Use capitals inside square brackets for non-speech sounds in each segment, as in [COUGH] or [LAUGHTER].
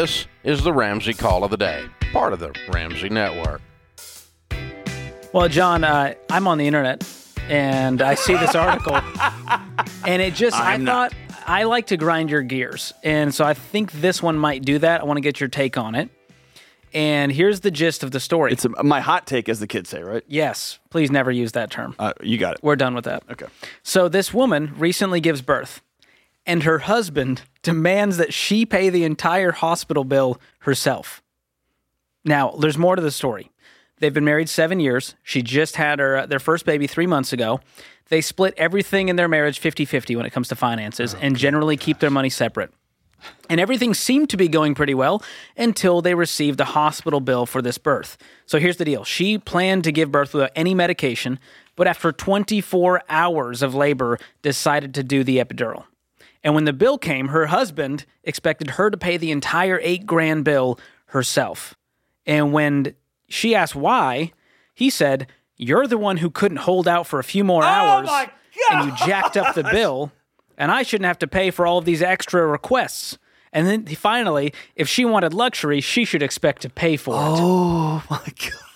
This is the Ramsey Call of the Day, part of the Ramsey Network. Well, John, uh, I'm on the internet and I see this article, [LAUGHS] and it just, I I'm not. thought I like to grind your gears. And so I think this one might do that. I want to get your take on it. And here's the gist of the story. It's a, my hot take, as the kids say, right? yes, please never use that term. Uh, you got it. We're done with that. Okay. So this woman recently gives birth, and her husband demands that she pay the entire hospital bill herself. Now, there's more to the story. They've been married seven years. She just had her uh, their first baby three months ago. They split everything in their marriage 50 50 when it comes to finances and generally keep their money separate. And everything seemed to be going pretty well until they received a hospital bill for this birth. So here's the deal she planned to give birth without any medication, but after 24 hours of labor, decided to do the epidural. And when the bill came, her husband expected her to pay the entire eight grand bill herself. And when she asked why, he said, You're the one who couldn't hold out for a few more hours. And you jacked up the bill, and I shouldn't have to pay for all of these extra requests. And then finally, if she wanted luxury, she should expect to pay for it. Oh my [LAUGHS]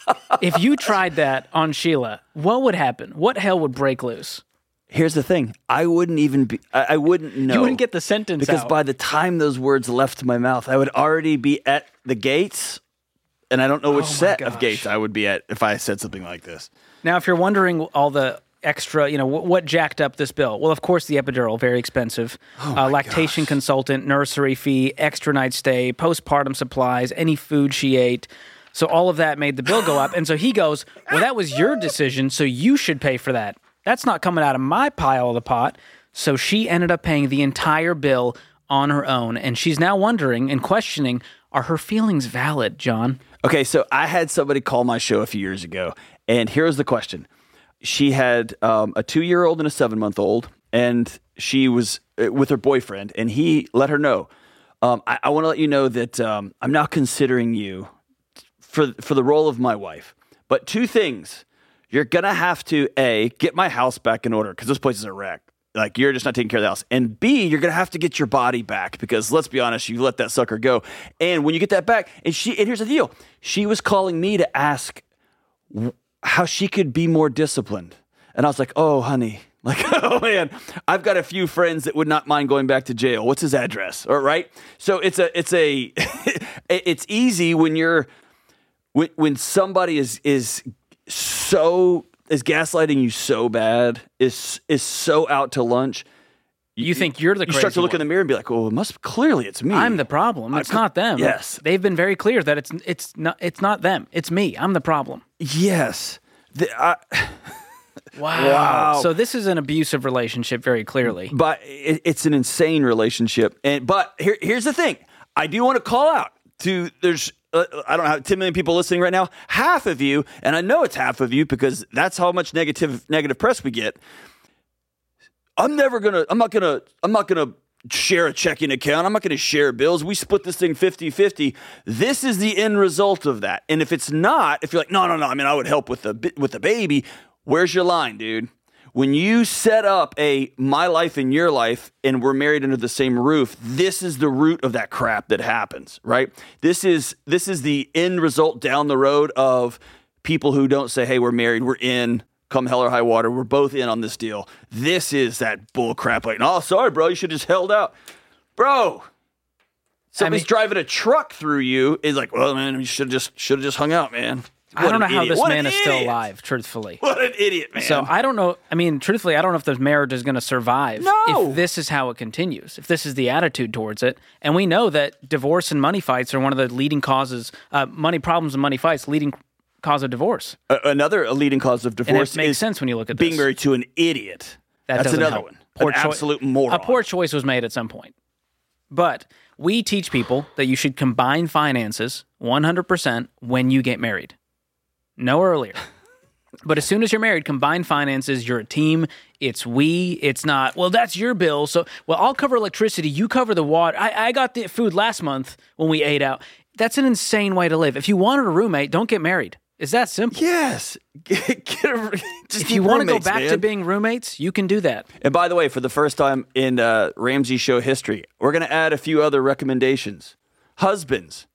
god. If you tried that on Sheila, what would happen? What hell would break loose? Here's the thing. I wouldn't even be. I, I wouldn't know. You wouldn't get the sentence because out. by the time those words left my mouth, I would already be at the gates, and I don't know which Oh set of gates I would be at if I said something like this. Now, if you're wondering all the extra, you know, what, what jacked up this bill? Well, of course, the epidural, very expensive. uh, lactation consultant, nursery fee, extra night stay, postpartum supplies, any food she ate. So all of that made the bill go up. And so he goes, Well, that was your decision, so you should pay for that. That's not coming out of my pile of the pot. So she ended up paying the entire bill on her own. And she's now wondering and questioning are her feelings valid, John? Okay, so I had somebody call my show a few years ago, and here's the question: She had um, a two-year-old and a seven-month-old, and she was uh, with her boyfriend, and he let her know, um, "I, I want to let you know that um, I'm now considering you for for the role of my wife, but two things: you're gonna have to a get my house back in order because this place is a wreck." Like you're just not taking care of the house, and B, you're gonna have to get your body back because let's be honest, you let that sucker go, and when you get that back, and she, and here's the deal, she was calling me to ask how she could be more disciplined. And I was like, oh, honey, [LAUGHS] like, oh man, I've got a few friends that would not mind going back to jail. What's his address? All right. So it's a, it's a, [LAUGHS] it's easy when you're, when, when somebody is, is so, is gaslighting you so bad, is, is so out to lunch. You think you're the You crazy start to look one. in the mirror and be like, oh, it must, clearly it's me. I'm the problem. It's not them. yes. They've been very clear that it's it's not it's not them. It's me. I'm the problem. Yes. The, I, [LAUGHS] Wow. Wow. So this is an abusive relationship very clearly. but it, it's an insane relationship. And but here, here's the thing: I do want to call out to there's Uh, uh, I don't have 10 million people listening right now. Half of you, and I know it's half of you because that's how much negative negative press we get. I'm never gonna. I'm not gonna. I'm not gonna share a checking account. I'm not gonna share bills. We split this thing 50-50. This is the end result of that. And if it's not, if you're like, no, no, no. I mean, I would help with the with the baby. Where's your line, dude? When you set up a my life and your life and we're married under the same roof, this is the root of that crap that happens, right? This is this is the end result down the road of people who don't say, "Hey, we're married, we're in, come hell or high water, we're both in on this deal." This is that bull crap like, "Oh, sorry, bro, you should have just held out." Bro, somebody's mean- driving a truck through you is like, "Well, man, you should just should have just hung out, man." I don't know an how this What man is still alive, truthfully. What an idiot, man. So I don't know. I mean, truthfully, I don't know if the marriage is going to survive No. if this is how it continues. If this is the attitude towards it, and we know that divorce and money fights are one of the leading causes, uh, money problems and money fights, leading cause of divorce. A- another leading cause of And divorce it makes is sense when you look at being married to an idiot. That That's another help. one. Poor an absolute moron. A poor choice was made at some point. But we teach people that you should combine finances 100% when you get married. No earlier. But as soon as you're married, combine finances, you're a team. It's we. It's not, well, that's your bill. So, well, I'll cover electricity. You cover the water. I, I got the food last month when we ate out. That's an insane way to live. If you wanted a roommate, don't get married. It's that simple. Yes. [LAUGHS] Get, get a, just If you want to go back to being roommates, you can do that. And by the way, for the first time in uh, Ramsey show history, we're going to add a few other recommendations. Husbands,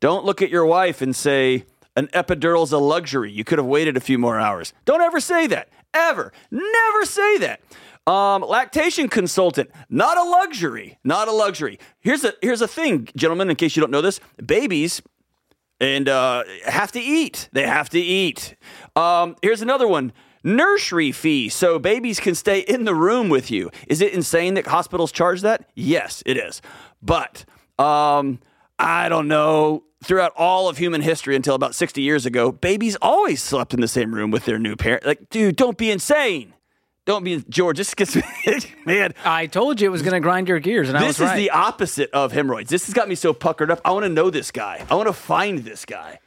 don't look at your wife and say, an epidural's a luxury. You could have waited a few more hours. Don't ever say that. Ever. Never say that. Um, lactation consultant, not a luxury. Not a luxury. Here's a here's a thing, gentlemen, in case you don't know this. Babies and uh, have to eat. They have to eat. Um, here's another one nursery fee so babies can stay in the room with you. Is it insane that hospitals charge that? Yes, it is. But um, I don't know. Throughout all of human history until about 60 years ago, babies always slept in the same room with their new parent. Like, dude, don't be insane. Don't be George. This gets [LAUGHS] man. I told you it was going to grind your gears, and I This is the opposite of hemorrhoids. This has got me so puckered up. I want to know this guy. I want to find this guy.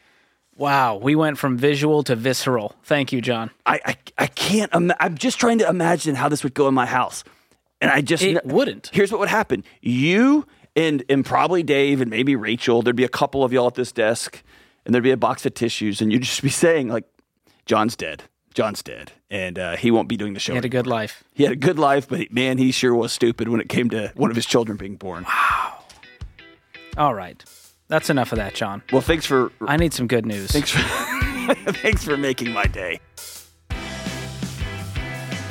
wow, we went from visual to visceral. Thank you, John. I I, I can't. Ima- I'm just trying to imagine how this would go in my house, and I just It kn- wouldn't. Here's what would happen: you and and probably Dave and maybe Rachel. There'd be a couple of y'all at this desk, and there'd be a box of tissues, and you'd just be [LAUGHS] saying like, "John's dead. John's dead, and uh, he won't be doing the show." He had a good life. He had a good life, but man, he sure was stupid when it came to one of his children being born. Wow. All right. That's enough of that, John. Well, thanks for I need some good news. thanks for [LAUGHS] thanks for making my day.